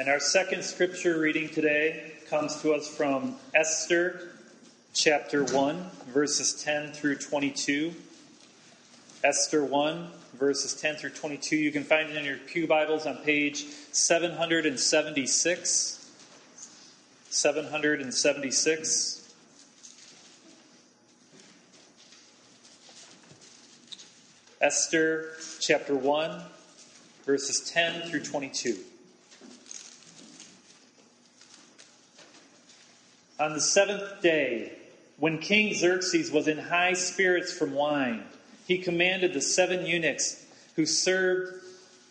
And our second scripture reading today comes to us from Esther chapter 1, verses 10 through 22. Esther 1, verses 10 through 22. You can find it in your Pew Bibles on page 776. 776. Esther chapter 1, verses 10 through 22. On the seventh day, when King Xerxes was in high spirits from wine, he commanded the seven eunuchs who served,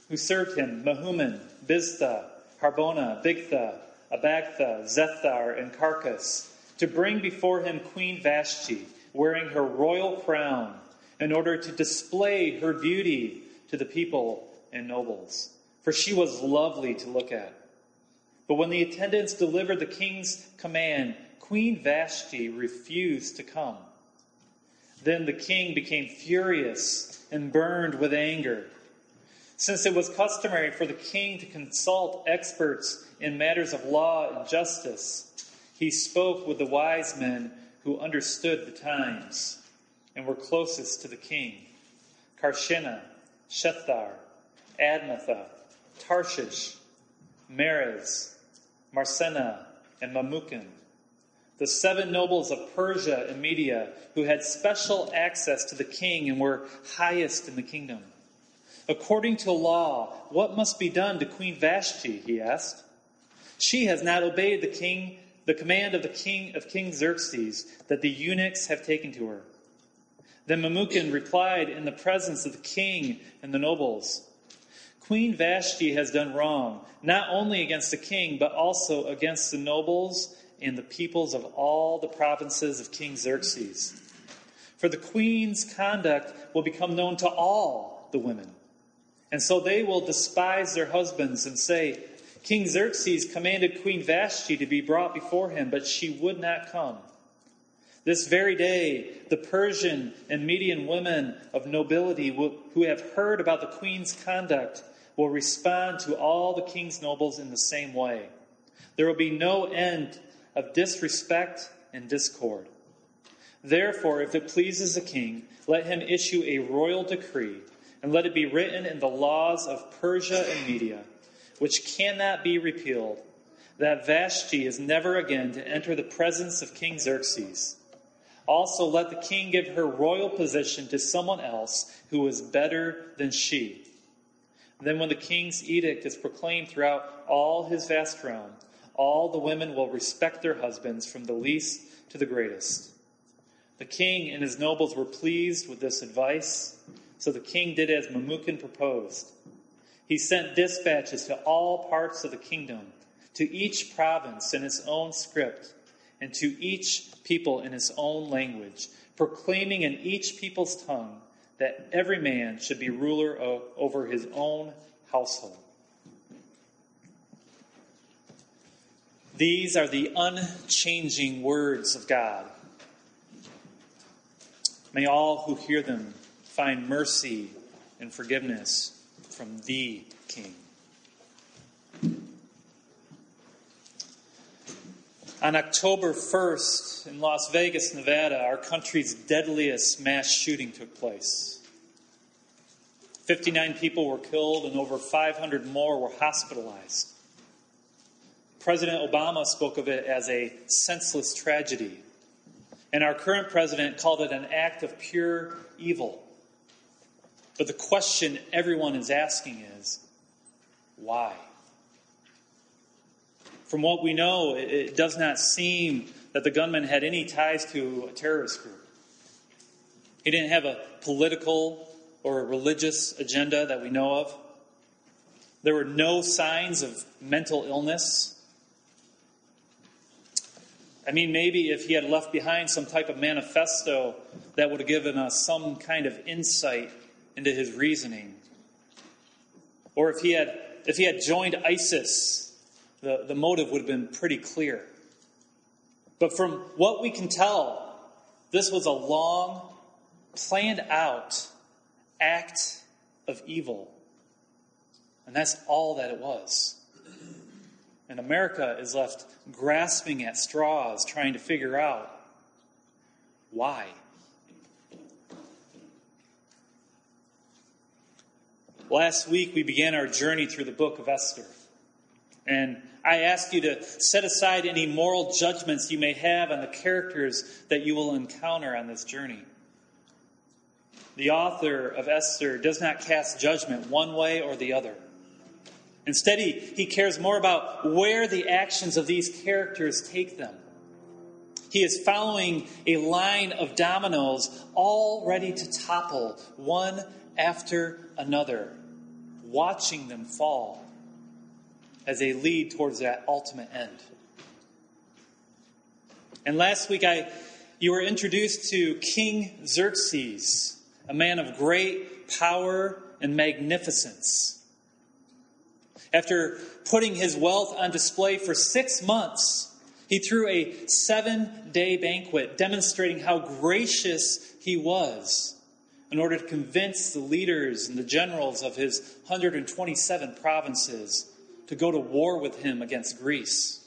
who served him Mehuman, Biztha, Harbona, Bigtha, Abagtha, Zethar, and Carkas, to bring before him Queen Vashti, wearing her royal crown, in order to display her beauty to the people and nobles. For she was lovely to look at. But when the attendants delivered the king's command, Queen Vashti refused to come. Then the king became furious and burned with anger. Since it was customary for the king to consult experts in matters of law and justice, he spoke with the wise men who understood the times and were closest to the king Carshena, Shethar, Admatha, Tarshish, Meres, Marsena, and Memucan, the seven nobles of Persia and Media who had special access to the king and were highest in the kingdom. According to law, what must be done to Queen Vashti? He asked. She has not obeyed the king, the command of the king of King Xerxes that the eunuchs have taken to her. Then Memucan replied in the presence of the king and the nobles Queen Vashti has done wrong, not only against the king, but also against the nobles and the peoples of all the provinces of King Xerxes. For the queen's conduct will become known to all the women. And so they will despise their husbands and say, King Xerxes commanded Queen Vashti to be brought before him, but she would not come. This very day, the Persian and Median women of nobility who have heard about the queen's conduct will respond to all the king's nobles in the same way. There will be no end of disrespect and discord. Therefore, if it pleases the king, let him issue a royal decree, and let it be written in the laws of Persia and Media, which cannot be repealed, that Vashti is never again to enter the presence of King Xerxes. Also, let the king give her royal position to someone else who is better than she then, when the king's edict is proclaimed throughout all his vast realm, all the women will respect their husbands from the least to the greatest. The king and his nobles were pleased with this advice, so the king did as Memucan proposed. He sent dispatches to all parts of the kingdom, to each province in its own script, and to each people in its own language, proclaiming in each people's tongue that every man should be ruler of, over his own household. These are the unchanging words of God. May all who hear them find mercy and forgiveness from the King. On October 1st in Las Vegas, Nevada, our country's deadliest mass shooting took place. 59 people were killed and over 500 more were hospitalized. President Obama spoke of it as a senseless tragedy, and our current president called it an act of pure evil. But the question everyone is asking is why? From what we know, it does not seem that the gunman had any ties to a terrorist group. He didn't have a political or a religious agenda that we know of. There were no signs of mental illness. I mean, maybe if he had left behind some type of manifesto that would have given us some kind of insight into his reasoning. Or if he had, if he had joined ISIS the, the motive would have been pretty clear. But from what we can tell, this was a long, planned out act of evil. And that's all that it was. And America is left grasping at straws, trying to figure out why. Last week, we began our journey through the book of Esther. And I ask you to set aside any moral judgments you may have on the characters that you will encounter on this journey. The author of Esther does not cast judgment one way or the other. Instead, he, he cares more about where the actions of these characters take them. He is following a line of dominoes all ready to topple one after another, watching them fall as they lead towards that ultimate end. And last week, I, you were introduced to King Xerxes, a man of great power and magnificence. After putting his wealth on display for six months, he threw a seven day banquet demonstrating how gracious he was in order to convince the leaders and the generals of his 127 provinces to go to war with him against Greece.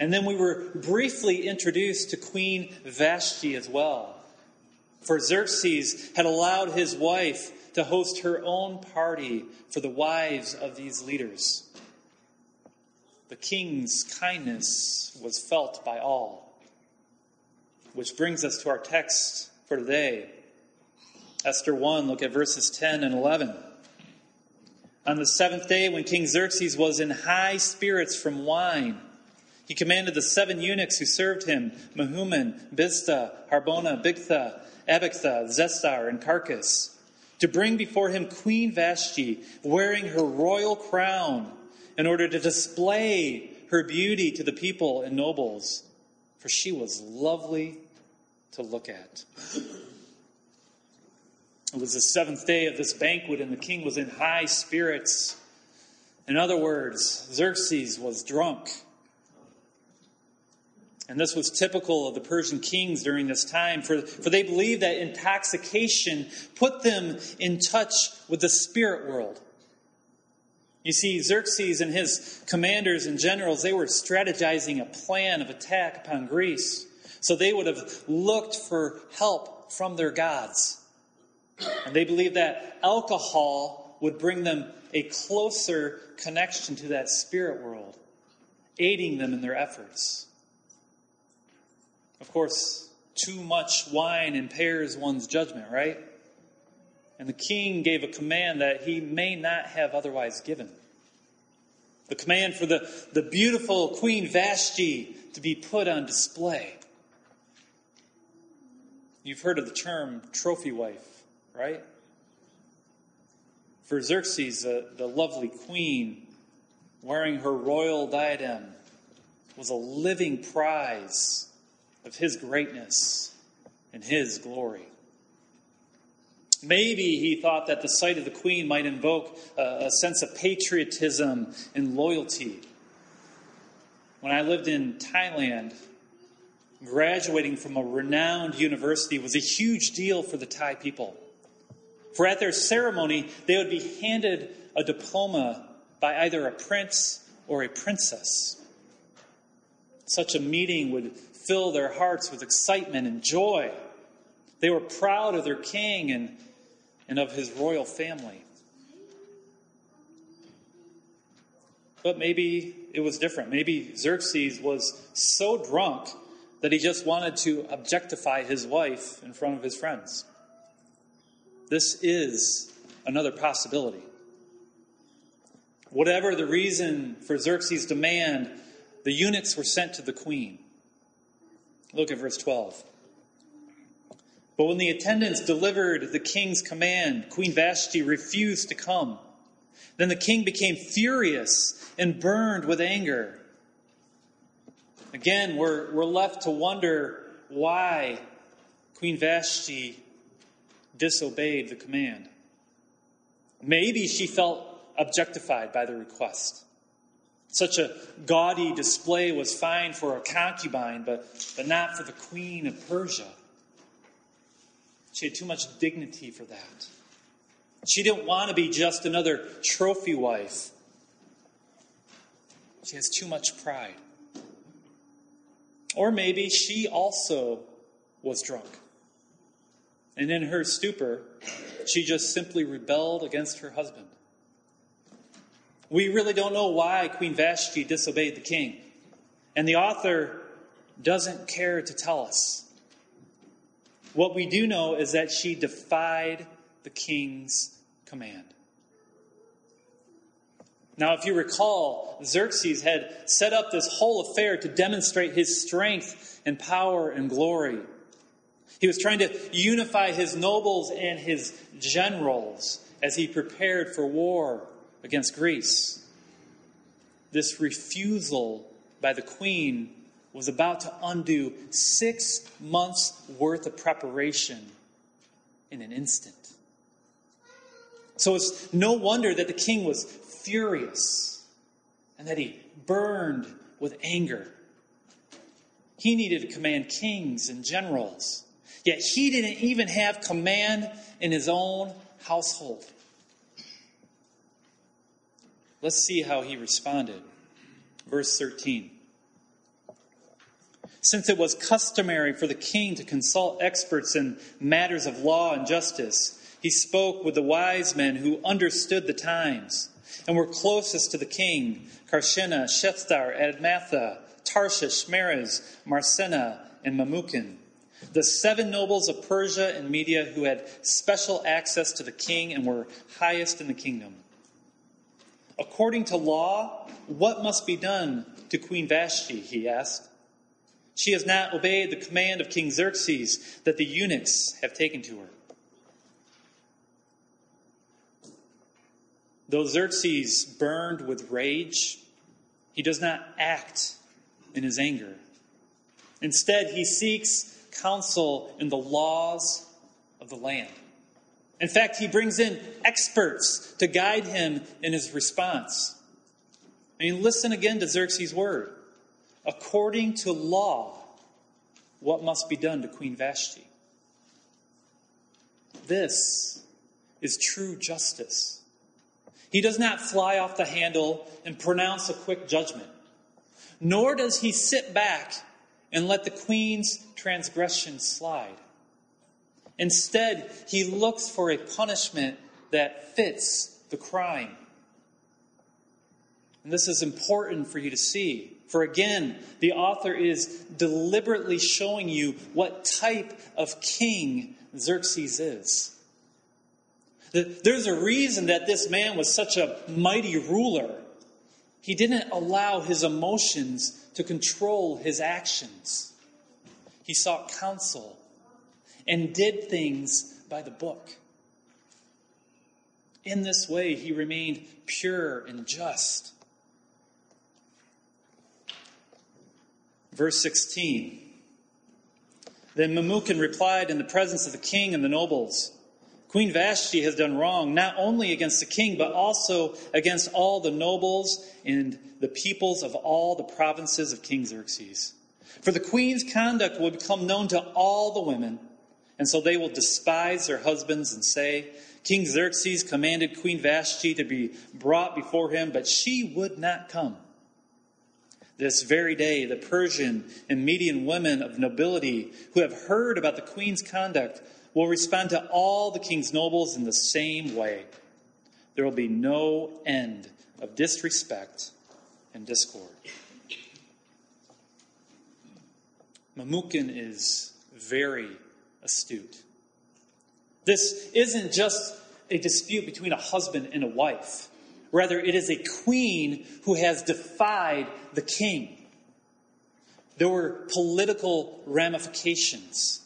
And then we were briefly introduced to Queen Vashti as well. For Xerxes had allowed his wife to host her own party for the wives of these leaders. The king's kindness was felt by all. Which brings us to our text for today. Esther 1, look at verses 10 and 11. On the seventh day, when King Xerxes was in high spirits from wine, he commanded the seven eunuchs who served him Mehuman, Biztha, Harbona, Bigtha, Abagtha, Zethar, and Carkas to bring before him Queen Vashti, wearing her royal crown, in order to display her beauty to the people and nobles, for she was lovely to look at. It was the seventh day of this banquet, and the king was in high spirits. In other words, Xerxes was drunk. And this was typical of the Persian kings during this time, for, for they believed that intoxication put them in touch with the spirit world. You see, Xerxes and his commanders and generals, they were strategizing a plan of attack upon Greece. So they would have looked for help from their gods. And they believed that alcohol would bring them a closer connection to that spirit world, aiding them in their efforts. Of course, too much wine impairs one's judgment, right? And the king gave a command that he may not have otherwise given. The command for the, the beautiful Queen Vashti to be put on display. You've heard of the term trophy wife, right? For Xerxes, the, the lovely queen, wearing her royal diadem, was a living prize of his greatness and his glory. Maybe he thought that the sight of the queen might invoke a, a sense of patriotism and loyalty. When I lived in Thailand, graduating from a renowned university was a huge deal for the Thai people. For at their ceremony, they would be handed a diploma by either a prince or a princess. Such a meeting would fill their hearts with excitement and joy. They were proud of their king and, and of his royal family. But maybe it was different. Maybe Xerxes was so drunk that he just wanted to objectify his wife in front of his friends. This is another possibility. Whatever the reason for Xerxes' demand, the eunuchs were sent to the queen. Look at verse 12. But when the attendants delivered the king's command, Queen Vashti refused to come. Then the king became furious and burned with anger. Again, we're, we're left to wonder why Queen Vashti disobeyed the command. Maybe she felt objectified by the request. Such a gaudy display was fine for a concubine, but, but not for the queen of Persia. She had too much dignity for that. She didn't want to be just another trophy wife. She has too much pride. Or maybe she also was drunk. And in her stupor, she just simply rebelled against her husband. We really don't know why Queen Vashti disobeyed the king. And the author doesn't care to tell us. What we do know is that she defied the king's command. Now, if you recall, Xerxes had set up this whole affair to demonstrate his strength and power and glory. He was trying to unify his nobles and his generals as he prepared for war against Greece. This refusal by the queen was about to undo six months' worth of preparation in an instant. So it's no wonder that the king was furious and that he burned with anger. He needed to command kings and generals, yet he didn't even have command in his own household. Let's see how he responded. Verse 13. Since it was customary for the king to consult experts in matters of law and justice, he spoke with the wise men who understood the times and were closest to the king Carshena, Shethar, Admatha, Tarshish, Meres, Marsena, and Memucan. The seven nobles of Persia and Media who had special access to the king and were highest in the kingdom. According to law, what must be done to Queen Vashti? He asked. She has not obeyed the command of King Xerxes that the eunuchs have taken to her. Though Xerxes burned with rage, he does not act in his anger. Instead, he seeks counsel in the laws of the land. In fact, he brings in experts to guide him in his response. I mean, listen again to Xerxes' word. According to law, what must be done to Queen Vashti? This is true justice. He does not fly off the handle and pronounce a quick judgment, nor does he sit back and let the queen's transgression slide. Instead, he looks for a punishment that fits the crime. And this is important for you to see. For again, the author is deliberately showing you what type of king Xerxes is. There's a reason that this man was such a mighty ruler. He didn't allow his emotions to control his actions. He sought counsel and did things by the book. In this way, he remained pure and just. Verse 16. Then Memucan replied in the presence of the king and the nobles Queen Vashti has done wrong, not only against the king, but also against all the nobles and the peoples of all the provinces of King Xerxes. For the queen's conduct will become known to all the women, and so they will despise their husbands and say, King Xerxes commanded Queen Vashti to be brought before him, but she would not come. This very day, the Persian and Median women of nobility who have heard about the queen's conduct will respond to all the king's nobles in the same way. There will be no end of disrespect and discord. Memucan is very astute. This isn't just a dispute between a husband and a wife. Rather, it is a queen who has defied the king. There were political ramifications.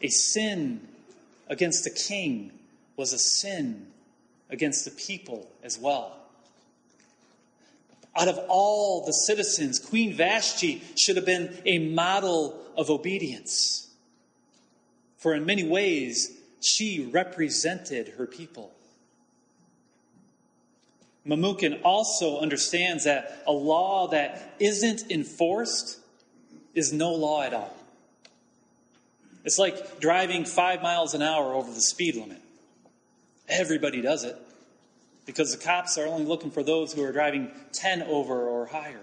A sin against the king was a sin against the people as well. Out of all the citizens, Queen Vashti should have been a model of obedience. For in many ways, she represented her people. Memucan also understands that a law that isn't enforced is no law at all. It's like driving five miles an hour over the speed limit. Everybody does it. because the cops are only looking for those who are driving 10 over or higher.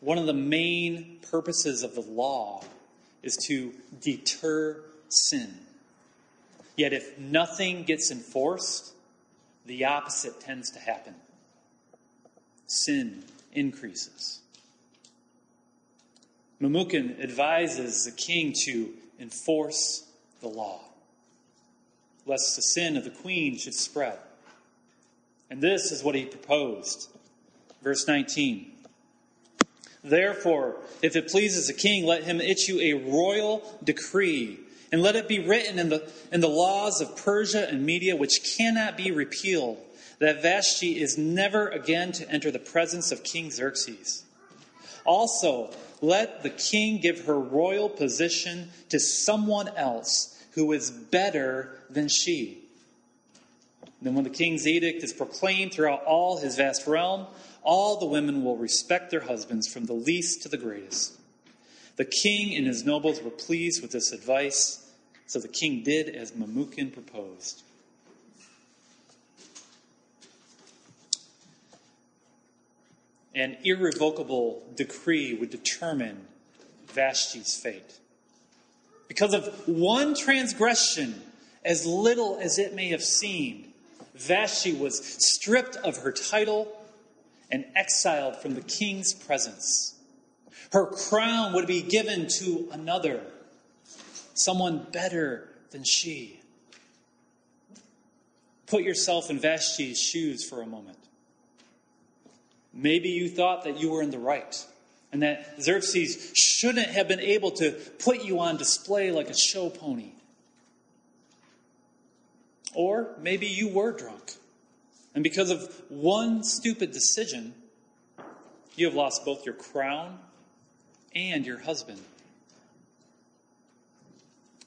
One of the main purposes of the law is to deter sin. Yet, if nothing gets enforced, the opposite tends to happen sin increases. Memucan advises the king to enforce the law, lest the sin of the queen should spread. And this is what he proposed. Verse 19. Therefore, if it pleases the king, let him issue a royal decree, and let it be written in the, in the laws of Persia and Media, which cannot be repealed, that Vashti is never again to enter the presence of King Xerxes. Also, let the king give her royal position to someone else who is better than she. Then, when the king's edict is proclaimed throughout all his vast realm, all the women will respect their husbands from the least to the greatest. The king and his nobles were pleased with this advice, so the king did as Memucan proposed. An irrevocable decree would determine Vashti's fate. Because of one transgression, as little as it may have seemed, Vashti was stripped of her title and exiled from the king's presence. Her crown would be given to another, someone better than she. Put yourself in Vashti's shoes for a moment. Maybe you thought that you were in the right and that Xerxes shouldn't have been able to put you on display like a show pony. Or maybe you were drunk and because of one stupid decision, you have lost both your crown and your husband.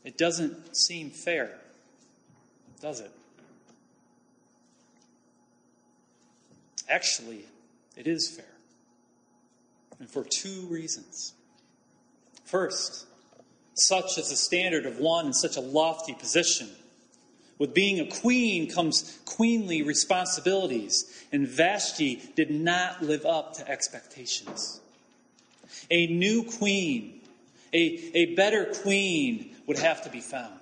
It doesn't seem fair, does it? Actually, it is fair. And for two reasons. First, such is the standard of one in such a lofty position with being a queen comes queenly responsibilities, and Vashti did not live up to expectations. A new queen, a, a better queen, would have to be found.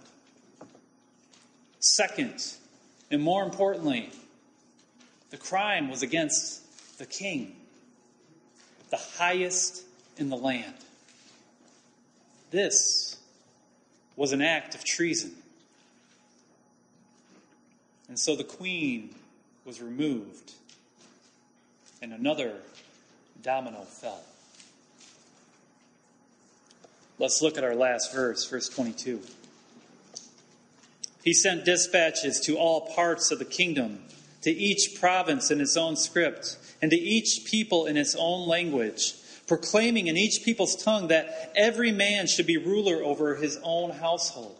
Second, and more importantly, the crime was against the king, the highest in the land. This was an act of treason. And so the queen was removed, and another domino fell. Let's look at our last verse, verse 22. He sent dispatches to all parts of the kingdom, to each province in its own script, and to each people in its own language, proclaiming in each people's tongue that every man should be ruler over his own household.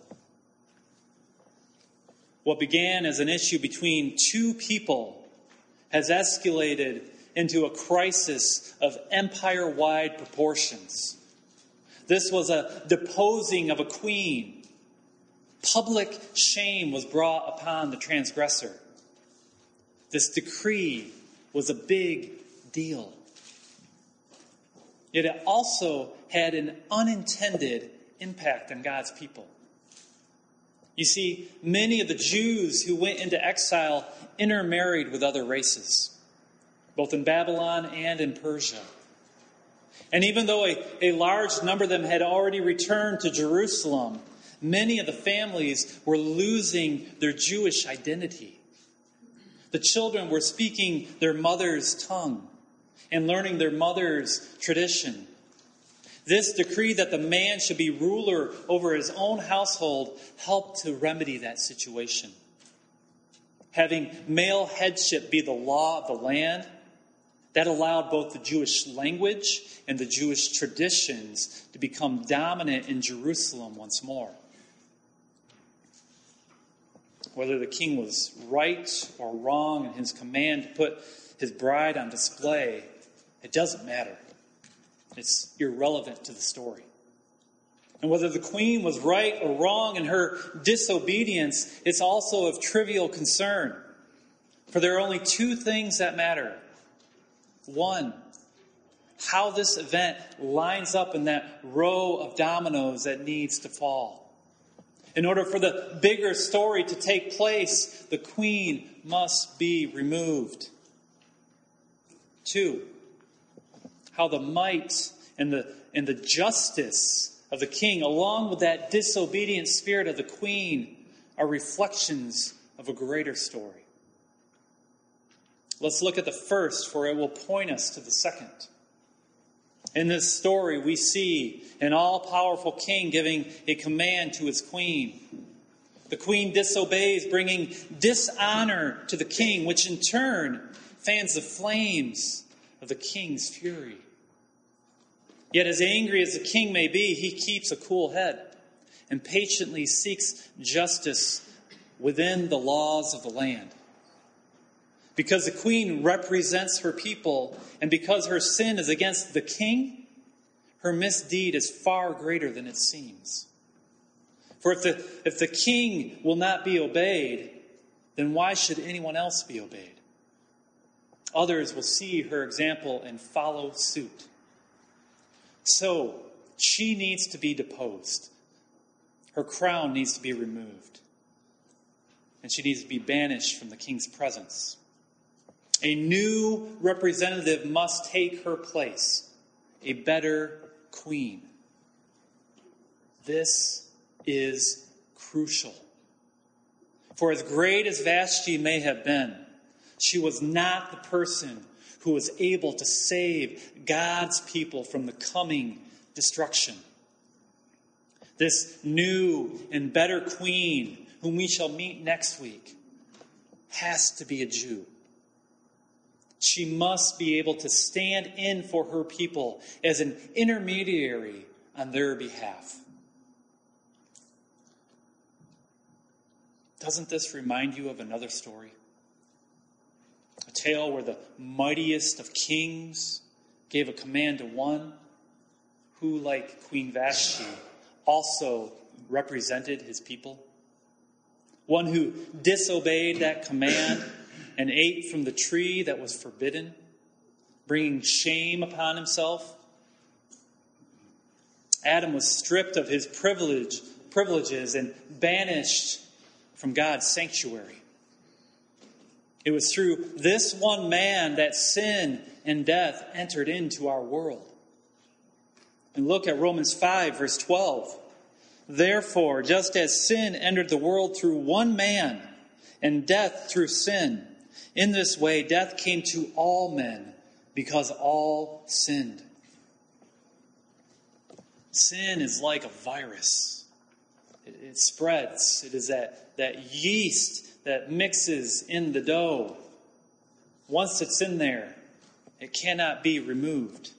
What began as an issue between two people has escalated into a crisis of empire wide proportions. This was a deposing of a queen. Public shame was brought upon the transgressor. This decree was a big deal. Yet it also had an unintended impact on God's people. You see, many of the Jews who went into exile intermarried with other races, both in Babylon and in Persia. And even though a, a large number of them had already returned to Jerusalem, many of the families were losing their Jewish identity. The children were speaking their mother's tongue and learning their mother's tradition. This decree that the man should be ruler over his own household helped to remedy that situation. Having male headship be the law of the land, that allowed both the Jewish language and the Jewish traditions to become dominant in Jerusalem once more. Whether the king was right or wrong in his command to put his bride on display, it doesn't matter. It's irrelevant to the story. And whether the queen was right or wrong in her disobedience, it's also of trivial concern. For there are only two things that matter. One, how this event lines up in that row of dominoes that needs to fall. In order for the bigger story to take place, the queen must be removed. Two, how the might and the, and the justice of the king, along with that disobedient spirit of the queen, are reflections of a greater story. Let's look at the first, for it will point us to the second. In this story, we see an all powerful king giving a command to his queen. The queen disobeys, bringing dishonor to the king, which in turn fans the flames of the king's fury. Yet, as angry as the king may be, he keeps a cool head and patiently seeks justice within the laws of the land. Because the queen represents her people, and because her sin is against the king, her misdeed is far greater than it seems. For if the, if the king will not be obeyed, then why should anyone else be obeyed? Others will see her example and follow suit. So, she needs to be deposed. Her crown needs to be removed. And she needs to be banished from the king's presence. A new representative must take her place, a better queen. This is crucial. For as great as Vashti may have been, she was not the person who was able to save God's people from the coming destruction. This new and better queen, whom we shall meet next week, has to be a Jew. She must be able to stand in for her people as an intermediary on their behalf. Doesn't this remind you of another story? A tale where the mightiest of kings gave a command to one who, like Queen Vashti, also represented his people. One who disobeyed that command and ate from the tree that was forbidden, bringing shame upon himself. Adam was stripped of his privilege, privileges and banished from God's sanctuary. It was through this one man that sin and death entered into our world. And look at Romans 5, verse 12. Therefore, just as sin entered the world through one man, and death through sin, in this way, death came to all men because all sinned. Sin is like a virus, it, it spreads. It is that, that yeast that mixes in the dough. Once it's in there, it cannot be removed.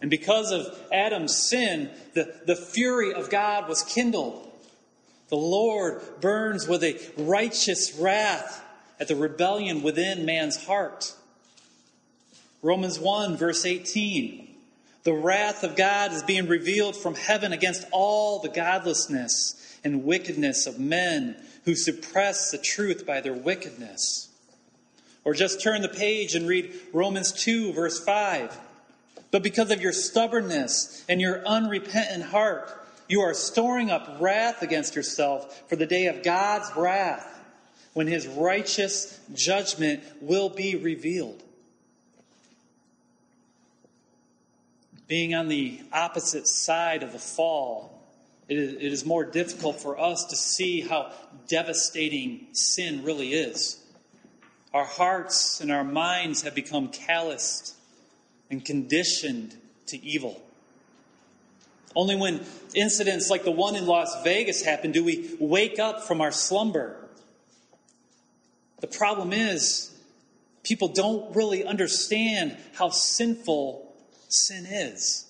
And because of Adam's sin, the, the fury of God was kindled. The Lord burns with a righteous wrath at the rebellion within man's heart. Romans 1, verse 18. The wrath of God is being revealed from heaven against all the godlessness and wickedness of men who suppress the truth by their wickedness. Or just turn the page and read Romans 2, verse 5. But because of your stubbornness and your unrepentant heart, you are storing up wrath against yourself for the day of God's wrath when his righteous judgment will be revealed. Being on the opposite side of the fall, it is more difficult for us to see how devastating sin really is. Our hearts and our minds have become calloused and conditioned to evil. Only when incidents like the one in Las Vegas happen do we wake up from our slumber the problem is, people don't really understand how sinful sin is.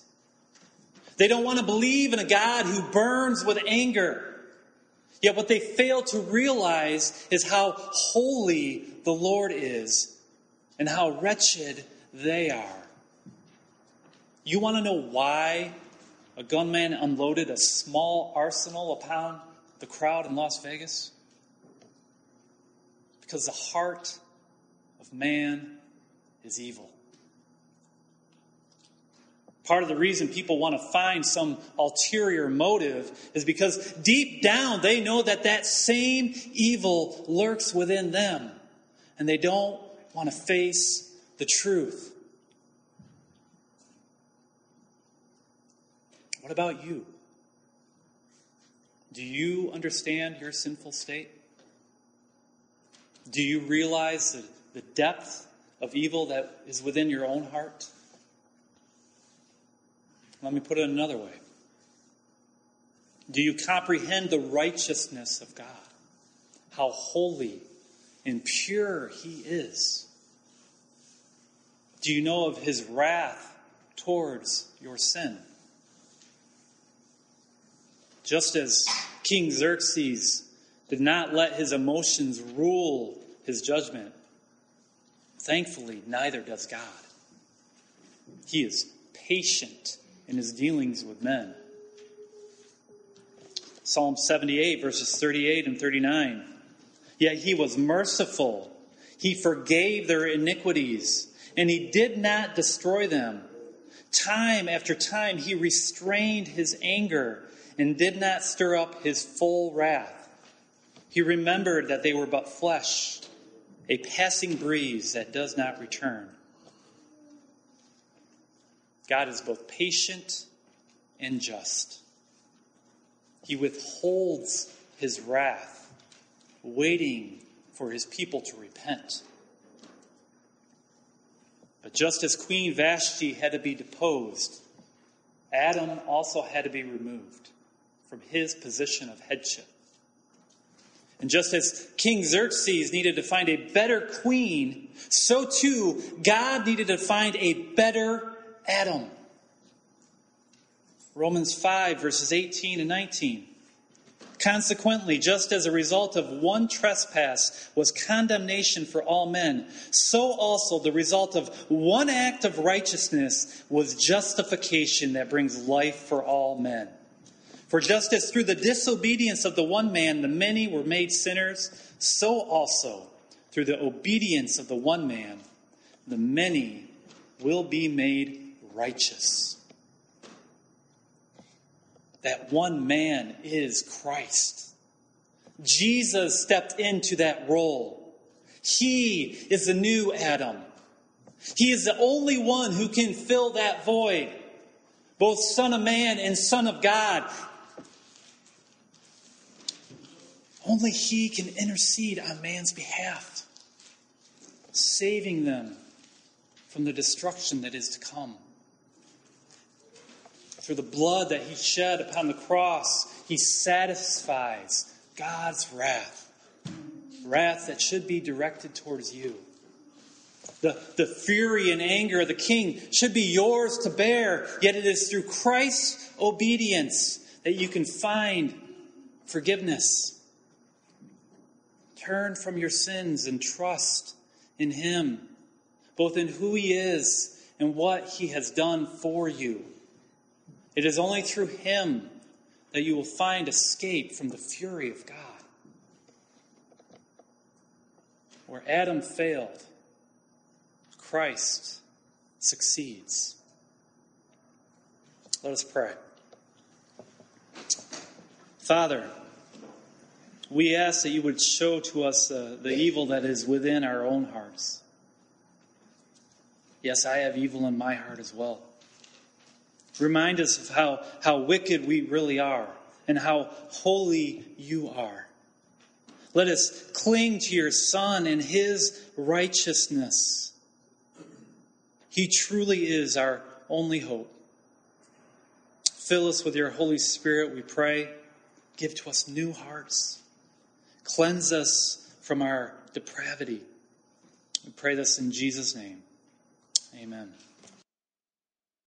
They don't want to believe in a God who burns with anger. Yet what they fail to realize is how holy the Lord is and how wretched they are. You want to know why a gunman unloaded a small arsenal upon the crowd in Las Vegas? Because the heart of man is evil. Part of the reason people want to find some ulterior motive is because deep down they know that that same evil lurks within them and they don't want to face the truth. What about you? Do you understand your sinful state? Do you realize the, the depth of evil that is within your own heart? Let me put it another way. Do you comprehend the righteousness of God? How holy and pure He is? Do you know of His wrath towards your sin? Just as King Xerxes did not let his emotions rule his judgment, thankfully, neither does God. He is patient in his dealings with men. Psalm 78, verses 38 and 39. Yet he was merciful. He forgave their iniquities, and he did not destroy them. Time after time, he restrained his anger and did not stir up his full wrath. He remembered that they were but flesh, a passing breeze that does not return. God is both patient and just. He withholds his wrath, waiting for his people to repent. But just as Queen Vashti had to be deposed, Adam also had to be removed from his position of headship. And just as King Xerxes needed to find a better queen, so too God needed to find a better Adam. Romans 5, verses 18 and 19. Consequently, just as a result of one trespass was condemnation for all men, so also the result of one act of righteousness was justification that brings life for all men. For just as through the disobedience of the one man the many were made sinners, so also through the obedience of the one man the many will be made righteous. That one man is Christ. Jesus stepped into that role. He is the new Adam. He is the only one who can fill that void, both Son of Man and Son of God. Only He can intercede on man's behalf, saving them from the destruction that is to come through the blood that he shed upon the cross, he satisfies God's wrath. Wrath that should be directed towards you. The, the fury and anger of the king should be yours to bear, yet it is through Christ's obedience that you can find forgiveness. Turn from your sins and trust in Him, both in who He is and what He has done for you. It is only through him that you will find escape from the fury of God. Where Adam failed, Christ succeeds. Let us pray. Father, we ask that you would show to us uh, the evil that is within our own hearts. Yes, I have evil in my heart as well. Remind us of how, how wicked we really are and how holy you are. Let us cling to your Son and his righteousness. He truly is our only hope. Fill us with your Holy Spirit, we pray. Give to us new hearts. Cleanse us from our depravity. We pray this in Jesus' name. Amen.